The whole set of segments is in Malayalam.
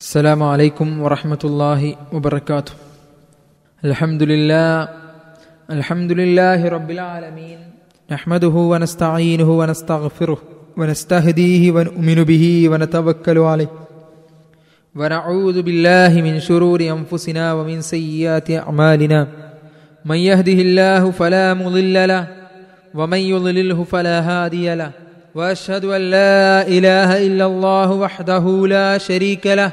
السلام عليكم ورحمة الله وبركاته. الحمد لله الحمد لله رب العالمين نحمده ونستعينه ونستغفره ونستهديه ونؤمن به ونتوكل عليه. ونعوذ بالله من شرور أنفسنا ومن سيئات أعمالنا. من يهده الله فلا مضل له ومن يضلله فلا هادي له. وأشهد أن لا إله إلا الله وحده لا شريك له.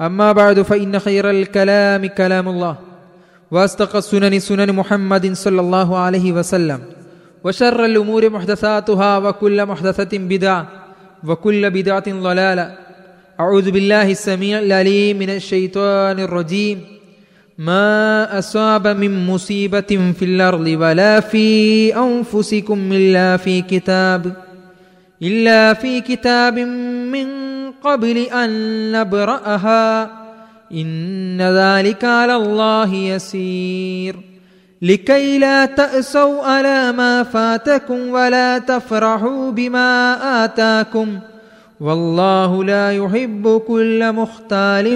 أما بعد فإن خير الكلام كلام الله وأصدق السنن سنن محمد صلى الله عليه وسلم وشر الأمور محدثاتها وكل محدثة بدعة وكل بدعة ضلالة. أعوذ بالله السميع العليم من الشيطان الرجيم. ما أصاب من مصيبة في الأرض ولا في أنفسكم إلا في كتاب إلا في كتاب من قبل أن نبرأها إن ذلك على الله يسير لكي لا تأسوا على ما فاتكم ولا تفرحوا بما آتاكم والله لا يحب كل مختال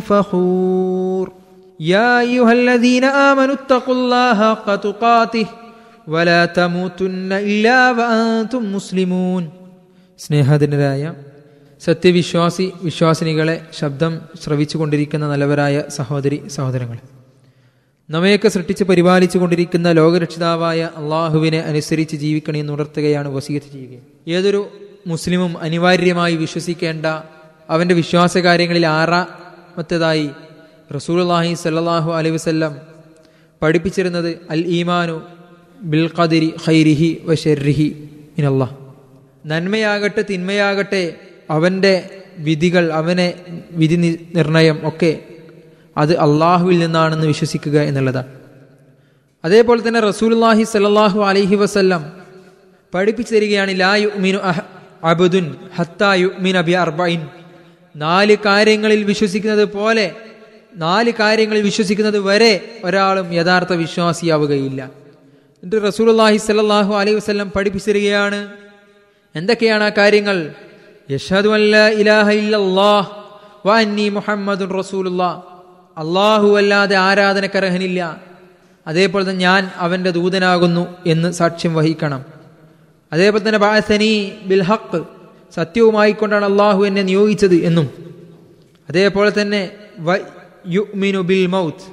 فخور يا أيها الذين آمنوا اتقوا الله حق تقاته ولا تموتن إلا وأنتم مسلمون സ്നേഹധനരായ സത്യവിശ്വാസി വിശ്വാസിനികളെ ശബ്ദം ശ്രവിച്ചുകൊണ്ടിരിക്കുന്ന നല്ലവരായ സഹോദരി സഹോദരങ്ങൾ നമ്മയൊക്കെ സൃഷ്ടിച്ച് പരിപാലിച്ചു കൊണ്ടിരിക്കുന്ന ലോകരക്ഷിതാവായ അള്ളാഹുവിനെ അനുസരിച്ച് ജീവിക്കണമെന്ന് ഉണർത്തുകയാണ് വസീത്ത് ചെയ്യുക. ഏതൊരു മുസ്ലിമും അനിവാര്യമായി വിശ്വസിക്കേണ്ട അവന്റെ വിശ്വാസകാര്യങ്ങളിൽ ആറാമത്തേതായി അള്ളാഹി സല്ലാഹു അലൈ വസ്ല്ലം പഠിപ്പിച്ചിരുന്നത് അൽ ഈമാനു ബിൽ ഖദിരി ഖൈരിഹി വ ഷെർരിഹി ഇനല്ലാ നന്മയാകട്ടെ തിന്മയാകട്ടെ അവന്റെ വിധികൾ അവനെ വിധി നിർണയം ഒക്കെ അത് അള്ളാഹുവിൽ നിന്നാണെന്ന് വിശ്വസിക്കുക എന്നുള്ളതാണ്. അതേപോലെ തന്നെ റസൂൽഹി സലാഹു അലഹി വസ്ല്ലാം പഠിപ്പിച്ചു തരികയാണ് അബുദുൻ ഹത്താ മീൻ അബി അർബൈൻ നാല് കാര്യങ്ങളിൽ വിശ്വസിക്കുന്നത് പോലെ നാല് കാര്യങ്ങളിൽ വിശ്വസിക്കുന്നത് വരെ ഒരാളും യഥാർത്ഥ വിശ്വാസിയാവുകയില്ല. എന്നിട്ട് റസൂൽഹി സലാഹു അലൈഹി വസ്ല്ലാം പഠിപ്പിച്ചു തരികയാണ് എന്തൊക്കെയാണ് ആ കാര്യങ്ങൾ? യഷദു അല്ല ഇലാഹ ഇല്ലല്ലാഹ് വഅന്നി മുഹമ്മദുൻ റസൂലുള്ള. അള്ളാഹു അല്ലാതെ ആരാധനക്കർഹനില്ല. അതേപോലെ തന്നെ ഞാൻ അവന്റെ ദൂതനാകുന്നു എന്ന് സാക്ഷ്യം വഹിക്കണം. അതേപോലെ തന്നെ ബാസനി ബിൽ ഹക്ക് സത്യവുമായി കൊണ്ടാണ് അള്ളാഹു എന്നെ നിയോഗിച്ചത് എന്നും. അതേപോലെ തന്നെ യുമിനു ബിൽ മൗത്ത്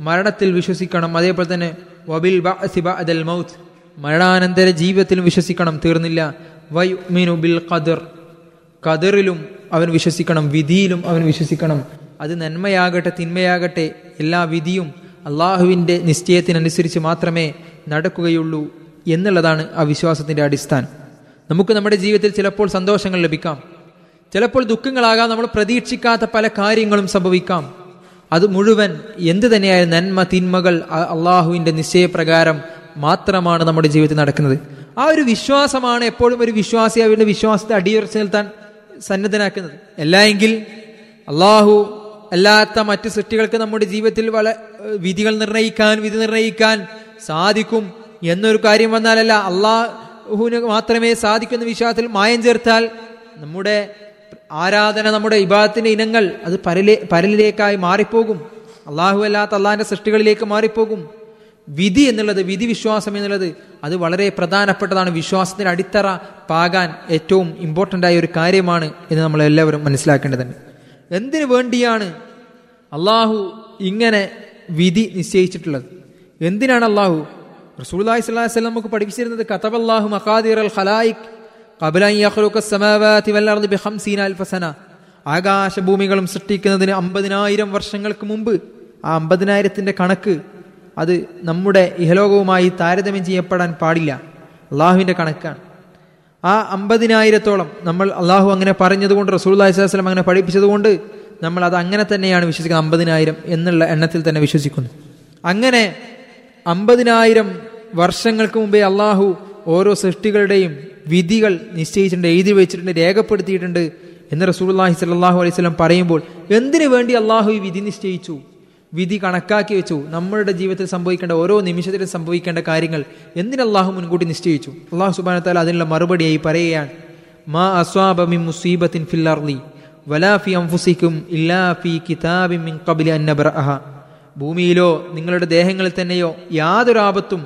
മരണത്തിൽ വിശ്വസിക്കണം. അതേപോലെ തന്നെ വബിൽ ബഅദൽ മൗത്ത് മരണാനന്തര ജീവിതത്തിലും വിശ്വസിക്കണം. തീർന്നില്ല. വയുമിനു ബിൽ ഖദർ. ഖദറിലും അവൻ വിശ്വസിക്കണം വിധിയിലും അവൻ വിശ്വസിക്കണം. അത് നന്മയാകട്ടെ തിന്മയാകട്ടെ എല്ലാ വിധിയും അള്ളാഹുവിന്റെ നിശ്ചയത്തിനനുസരിച്ച് മാത്രമേ നടക്കുകയുള്ളൂ എന്നുള്ളതാണ് ആ വിശ്വാസത്തിന്റെ അടിസ്ഥാനം. നമുക്ക് നമ്മുടെ ജീവിതത്തിൽ ചിലപ്പോൾ സന്തോഷങ്ങൾ ലഭിക്കാം. ചിലപ്പോൾ ദുഃഖങ്ങളാകാം നമ്മൾ പ്രതീക്ഷിക്കാത്ത പല കാര്യങ്ങളും സംഭവിക്കാം. അത് മുഴുവൻ എന്ത് തന്നെയായാലും നന്മ തിന്മകൾ അള്ളാഹുവിന്റെ നിശ്ചയപ്രകാരം മാത്രമാണ് നമ്മുടെ ജീവിതത്തിൽ നടക്കുന്നത്. ആ ഒരു വിശ്വാസമാണ് എപ്പോഴും ഒരു വിശ്വാസി അവരുടെ വിശ്വാസത്തെ അടിയുറച്ചു നിർത്താൻ സന്നദ്ധനാക്കുന്നത്. അല്ല എങ്കിൽ അള്ളാഹു അല്ലാത്ത മറ്റു സൃഷ്ടികൾക്ക് നമ്മുടെ ജീവിതത്തിൽ വള വിധികൾ നിർണയിക്കാൻ വിധി നിർണയിക്കാൻ സാധിക്കും എന്നൊരു കാര്യം വന്നാലല്ല അള്ളാഹുവിന് മാത്രമേ സാധിക്കുന്ന വിശ്വാസത്തിൽ മായം ചേർത്താൽ നമ്മുടെ ആരാധന നമ്മുടെ ഇബാദത്തിന്റെ ഇനങ്ങൾ അത് പരലേ പരലിലേക്കായി മാറിപ്പോകും. അള്ളാഹു അല്ലാത്ത അള്ളാഹിന്റെ സൃഷ്ടികളിലേക്ക് മാറിപ്പോകും. വിധി എന്നുള്ളത് വിധി വിശ്വാസം എന്നുള്ളത് അത് വളരെ പ്രധാനപ്പെട്ടതാണ്. വിശ്വാസത്തിന്റെ അടിത്തറ പാകാൻ ഏറ്റവും ഇമ്പോർട്ടന്റ് ആയ ഒരു കാര്യമാണ് എന്ന് നമ്മൾ എല്ലാവരും മനസ്സിലാക്കേണ്ടതുണ്ട്. എന്തിനു വേണ്ടിയാണ് അള്ളാഹു ഇങ്ങനെ വിധി നിശ്ചയിച്ചിട്ടുള്ളത്? എന്തിനാണ് അള്ളാഹു? റസൂല്ലാഹി സ്വലാഹി വല്ലം നമുക്ക് പഠിപ്പിച്ചിരുന്നത് കതബല്ലാഹു മഖാദിർ അൽ ഖലായിക് ആകാശഭൂമികളും സൃഷ്ടിക്കുന്നതിന് അമ്പതിനായിരം വർഷങ്ങൾക്ക് മുമ്പ് ആ അമ്പതിനായിരത്തിന്റെ കണക്ക് അത് നമ്മുടെ ഇഹലോകവുമായി താരതമ്യം ചെയ്യപ്പെടാൻ പാടില്ല. അള്ളാഹുവിന്റെ കണക്കാണ്. ആ അമ്പതിനായിരത്തോളം നമ്മൾ അള്ളാഹു അങ്ങനെ പറഞ്ഞതുകൊണ്ട് റസൂൽ അലൈഹി സ്വലം അങ്ങനെ പഠിപ്പിച്ചതുകൊണ്ട് നമ്മൾ അത് അങ്ങനെ തന്നെയാണ് വിശ്വസിക്കുന്നത്. അമ്പതിനായിരം എന്നുള്ള എണ്ണത്തിൽ തന്നെ വിശ്വസിക്കുന്നു. അങ്ങനെ അമ്പതിനായിരം വർഷങ്ങൾക്ക് മുമ്പേ അള്ളാഹു ഓരോ സൃഷ്ടികളുടെയും വിധികൾ നിശ്ചയിച്ചിട്ടുണ്ട് എഴുതി വെച്ചിട്ടുണ്ട് രേഖപ്പെടുത്തിയിട്ടുണ്ട് എന്ന് റസൂലുള്ളാഹി സ്വല്ലല്ലാഹു അലൈഹി വസല്ലം പറയുമ്പോൾ എന്തിനു വേണ്ടി അള്ളാഹു ഈ വിധി നിശ്ചയിച്ചു? വിധി കണക്കാക്കി വെച്ചു. നമ്മളുടെ ജീവിതത്തിൽ സംഭവിക്കേണ്ട ഓരോ നിമിഷത്തിലും സംഭവിക്കേണ്ട കാര്യങ്ങൾ എന്തിന് അള്ളാഹു മുൻകൂട്ടി നിശ്ചയിച്ചു? അള്ളാഹു സുബാന താല അതിനുള്ള മറുപടിയായി പറയുകയാണ്. മാ അസ്വാബ മിൻ മുസീബത്തിൻ ഫിൽ അർളി വലാ ഇല്ലാഫി കിതാബി മിൻ ഖബ്ലി അൻ നബ്റഅഹ. ഭൂമിയിലോ നിങ്ങളുടെ ദേഹങ്ങളിൽ തന്നെയോ യാതൊരു ആപത്തും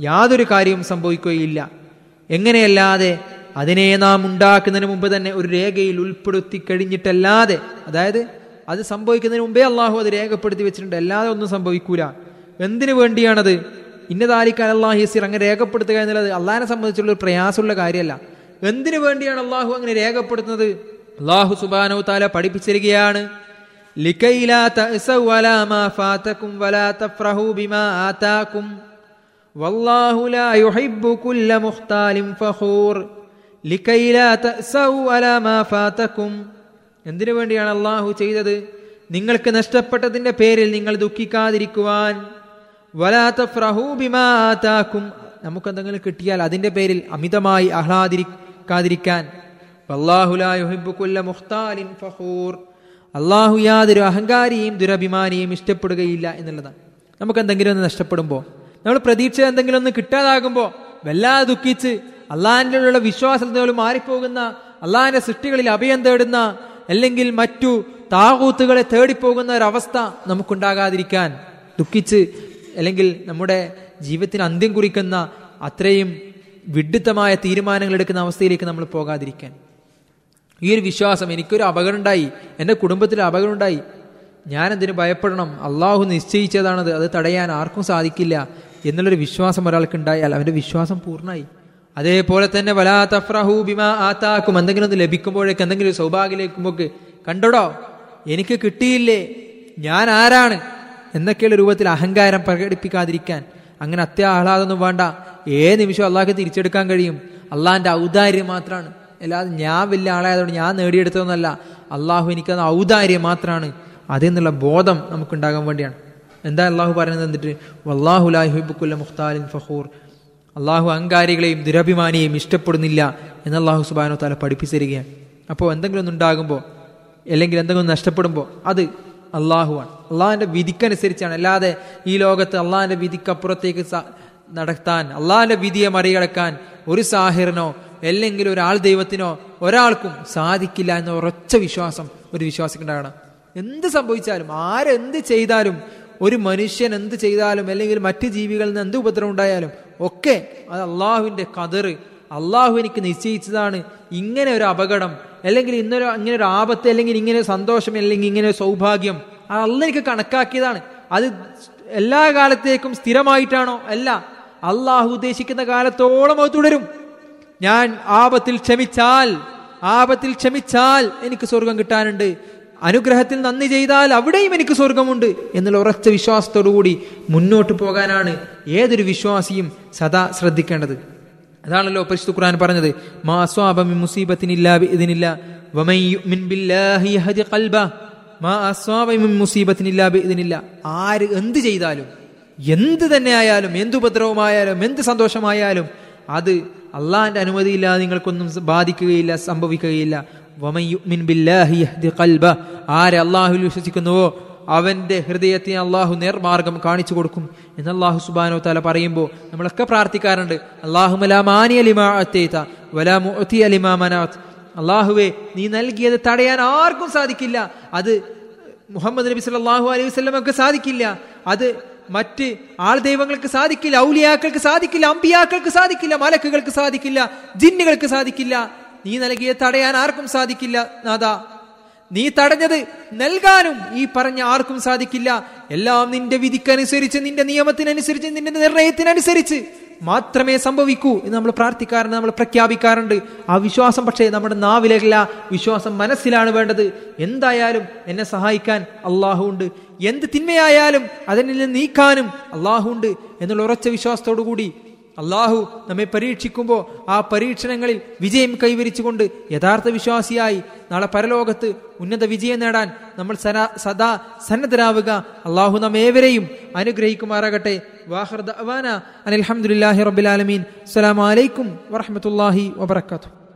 യാതൊരു കാര്യവും സംഭവിക്കുകയില്ല. എങ്ങനെയല്ലാതെ അതിനെ നാം ഉണ്ടാക്കുന്നതിന് മുമ്പ് തന്നെ ഒരു രേഖയിൽ ഉൾപ്പെടുത്തി കഴിഞ്ഞിട്ടല്ലാതെ അതായത് അത് സംഭവിക്കുന്നതിന് മുമ്പേ അള്ളാഹു അത് രേഖപ്പെടുത്തി വെച്ചിട്ടുണ്ട്. അല്ലാതെ ഒന്നും സംഭവിക്കൂല. എന്തിനു വേണ്ടിയാണത്? ഇന്നതാലിക്കാൻ അള്ളാഹു യസീർ അങ്ങനെ രേഖപ്പെടുത്തുക എന്നുള്ളത് അള്ളാഹിനെ സംബന്ധിച്ചുള്ള ഒരു പ്രയാസമുള്ള കാര്യമല്ല. എന്തിനു വേണ്ടിയാണ് അള്ളാഹു അങ്ങനെ രേഖപ്പെടുത്തുന്നത്? അള്ളാഹു സുബാനോ താല പഠിപ്പിച്ചിരിക്കുകയാണ് ും എന്തിനു വേണ്ടിയാണ് അള്ളാഹു ചെയ്തത്? നിങ്ങൾക്ക് നഷ്ടപ്പെട്ടതിന്റെ പേരിൽ നിങ്ങൾ ദുഃഖിക്കാതിരിക്കുവാൻ. വലാത്ത നമുക്ക് എന്തെങ്കിലും കിട്ടിയാൽ അതിന്റെ പേരിൽ അമിതമായി വല്ലാഹുലായുഹിബുക്കുല്ല മുഖ്താലിൻ ഫഹൂർ അള്ളാഹു യാതൊരു അഹങ്കാരിയും ദുരഭിമാനിയും ഇഷ്ടപ്പെടുകയില്ല എന്നുള്ളതാണ്. നമുക്ക് എന്തെങ്കിലും ഒന്ന് നഷ്ടപ്പെടുമ്പോൾ നമ്മൾ പ്രതീക്ഷ എന്തെങ്കിലും ഒന്ന് കിട്ടാതാകുമ്പോൾ വല്ലാതെ ദുഃഖിച്ച് അള്ളാഹിന്റെ ഉള്ള വിശ്വാസത്തിൽ മാറിപ്പോകുന്ന അള്ളാഹിന്റെ സൃഷ്ടികളിൽ അഭയം തേടുന്ന അല്ലെങ്കിൽ മറ്റു താകൂത്തുകളെ തേടിപ്പോകുന്ന ഒരവസ്ഥ നമുക്കുണ്ടാകാതിരിക്കാൻ ദുഃഖിച്ച് അല്ലെങ്കിൽ നമ്മുടെ ജീവിതത്തിന് അന്ത്യം കുറിക്കുന്ന അത്രയും വിഡിത്തമായ തീരുമാനങ്ങൾ എടുക്കുന്ന അവസ്ഥയിലേക്ക് നമ്മൾ പോകാതിരിക്കാൻ. ഈ ഒരു വിശ്വാസം എനിക്കൊരു അപകടം ഉണ്ടായി എന്റെ കുടുംബത്തിൽ അപകടം ഉണ്ടായി ഞാൻ എന്തിനു ഭയപ്പെടണം? അള്ളാഹു നിശ്ചയിച്ചതാണത്. അത് തടയാൻ ആർക്കും സാധിക്കില്ല. എന്നുള്ളൊരു വിശ്വാസം ഒരാൾക്ക് ഉണ്ടായാൽ അവന്റെ വിശ്വാസം പൂർണമായി. അതേപോലെ തന്നെ വലാ തഫ്രഹു ബിമാ ആത്താക്കും. എന്തെങ്കിലും ഒന്ന് ലഭിക്കുമ്പോഴേക്ക് എന്തെങ്കിലും സൗഭാഗ്യം ലഭിക്കുമ്പോൾ കണ്ടോടോ? എനിക്ക് കിട്ടിയില്ലേ? ഞാൻ ആരാണ്? എന്നൊക്കെയുള്ള രൂപത്തിൽ അഹങ്കാരം പ്രകടിപ്പിക്കാതിരിക്കാൻ. അങ്ങനെ അത്യാഹ്ലാദൊന്നും വേണ്ട. ഏത് നിമിഷം അള്ളാഹ്ക്ക് തിരിച്ചെടുക്കാൻ കഴിയും. അള്ളാഹിന്റെ ഔദാര്യം മാത്രമാണ് അല്ലാതെ ഞാൻ വലിയ ആളായതുകൊണ്ട് ഞാൻ നേടിയെടുത്തതെന്നല്ല. അള്ളാഹു എനിക്കത് ഔദാര്യം മാത്രമാണ് അതെന്നുള്ള ബോധം നമുക്കുണ്ടാകാൻ വേണ്ടിയാണ്. എന്താ അള്ളാഹു പറയുന്നത്? എന്നിട്ട് വല്ലാഹുലാഹിബുക്കുല്ല മുഖ്താലിൻ ഫഹൂർ അള്ളാഹു അഹങ്കാരികളെയും ദുരഭിമാനിയെയും ഇഷ്ടപ്പെടുന്നില്ല എന്ന് അള്ളാഹു സുബാനോ താല പഠിപ്പിച്ചിരിക്കുകയാണ്. അപ്പോൾ എന്തെങ്കിലും ഒന്നുണ്ടാകുമ്പോൾ അല്ലെങ്കിൽ എന്തെങ്കിലും നഷ്ടപ്പെടുമ്പോൾ അത് അള്ളാഹുവാണ് അള്ളാഹിന്റെ വിധിക്കനുസരിച്ചാണ്. അല്ലാതെ ഈ ലോകത്ത് അള്ളാഹിന്റെ വിധിക്കപ്പുറത്തേക്ക് നടത്താൻ അള്ളാഹിന്റെ വിധിയെ മറികടക്കാൻ ഒരു സാഹിറിനോ അല്ലെങ്കിൽ ഒരാൾ ദൈവത്തിനോ ഒരാൾക്കും സാധിക്കില്ല എന്ന ഉറച്ച വിശ്വാസം ഒരു വിശ്വാസിക്കുണ്ടാകണം. എന്ത് സംഭവിച്ചാലും ആരെന്ത് ചെയ്താലും ഒരു മനുഷ്യൻ എന്ത് ചെയ്താലും അല്ലെങ്കിൽ മറ്റ് ജീവികളിൽ നിന്ന് എന്ത് ഉപദ്രവം ഉണ്ടായാലും ഒക്കെ അത് അള്ളാഹുവിന്റെ കതിർ അള്ളാഹു എനിക്ക് നിശ്ചയിച്ചതാണ്. ഇങ്ങനെ ഒരു അപകടം അല്ലെങ്കിൽ ഇന്നൊരു ഇങ്ങനെ ഒരു ആപത്ത് അല്ലെങ്കിൽ ഇങ്ങനെ സന്തോഷം അല്ലെങ്കിൽ ഇങ്ങനെ സൗഭാഗ്യം അത് അല്ല എനിക്ക് കണക്കാക്കിയതാണ്. അത് എല്ലാ കാലത്തേക്കും സ്ഥിരമായിട്ടാണോ? അല്ല. അള്ളാഹു ഉദ്ദേശിക്കുന്ന കാലത്തോളം അത് തുടരും. ഞാൻ ആപത്തിൽ ക്ഷമിച്ചാൽ ആപത്തിൽ ക്ഷമിച്ചാൽ എനിക്ക് സ്വർഗം കിട്ടാനുണ്ട്. അനുഗ്രഹത്തിൽ നന്ദി ചെയ്താൽ അവിടെയും എനിക്ക് സ്വർഗമുണ്ട് എന്നുള്ള ഉറച്ച വിശ്വാസത്തോടുകൂടി മുന്നോട്ട് പോകാനാണ് ഏതൊരു വിശ്വാസിയും സദാ ശ്രദ്ധിക്കേണ്ടത്. അതാണല്ലോ പരിശുദ്ധ ഖുർആൻ പറഞ്ഞത് മാ മുസീബത്തിനില്ല ഇതിനില്ല മാ ആര് എന്ത് ചെയ്താലും എന്ത് തന്നെ ആയാലും എന്ത് ഉപദ്രവമായാലും എന്ത് സന്തോഷമായാലും അത് അള്ളാഹിന്റെ അനുമതിയില്ലാതെ നിങ്ങൾക്കൊന്നും ബാധിക്കുകയില്ല സംഭവിക്കുകയില്ല. ആര് വിശ്വസിക്കുന്നുവോ അവന്റെ ഹൃദയത്തെ അള്ളാഹു നേർമാർഗം കാണിച്ചു കൊടുക്കും. എന്ന് അള്ളാഹു സുബാനോ തല പറയുമ്പോൾ നമ്മളൊക്കെ പ്രാർത്ഥിക്കാറുണ്ട്. അള്ളാഹു അള്ളാഹുവെ നീ നൽകിയത് തടയാൻ ആർക്കും സാധിക്കില്ല. അത് മുഹമ്മദ് നബി സല്ലാഹു അലൈഹി വസ്ലമൊക്കെ സാധിക്കില്ല. അത് മറ്റ് ആൾ ദൈവങ്ങൾക്ക് സാധിക്കില്ല ഔലിയാക്കൾക്ക് സാധിക്കില്ല അമ്പിയാക്കൾക്ക് സാധിക്കില്ല മലക്കുകൾക്ക് സാധിക്കില്ല ജിന്നുകൾക്ക് സാധിക്കില്ല. നീ നൽകിയ തടയാൻ ആർക്കും സാധിക്കില്ല നാഥ. നീ തടഞ്ഞത് നൽകാനും ഈ പറഞ്ഞ ആർക്കും സാധിക്കില്ല. എല്ലാം നിന്റെ വിധിക്കനുസരിച്ച് നിന്റെ നിയമത്തിനനുസരിച്ച് നിന്റെ നിർണയത്തിനനുസരിച്ച് മാത്രമേ സംഭവിക്കൂ എന്ന് നമ്മൾ പ്രാർത്ഥിക്കാറുണ്ട് നമ്മൾ പ്രഖ്യാപിക്കാറുണ്ട്. ആ വിശ്വാസം പക്ഷേ നമ്മുടെ നാവിലല്ല വിശ്വാസം മനസ്സിലാണ് വേണ്ടത്. എന്തായാലും എന്നെ സഹായിക്കാൻ അള്ളാഹു ഉണ്ട്. എന്ത് തിന്മയായാലും അതിൽ നിന്ന് നീക്കാനും അള്ളാഹു ഉണ്ട് എന്നുള്ള ഉറച്ച വിശ്വാസത്തോടു കൂടി അള്ളാഹു നമ്മെ പരീക്ഷിക്കുമ്പോൾ ആ പരീക്ഷണങ്ങളിൽ വിജയം കൈവരിച്ചുകൊണ്ട് യഥാർത്ഥ വിശ്വാസിയായി നാളെ പരലോകത്ത് ഉന്നത വിജയം നേടാൻ നമ്മൾ സദാ സന്നദ്ധരാവുക. അള്ളാഹു നാം ഏവരെയും അനുഗ്രഹിക്കുമാറാകട്ടെ. വാഹർ ദഅവാന അനിൽഹമുല്ലാഹി റബ്ബിലാലമീൻ അസ്സലാമു അലൈക്കും വറഹ്മത്തുള്ളാഹി വബറകാതുഹു.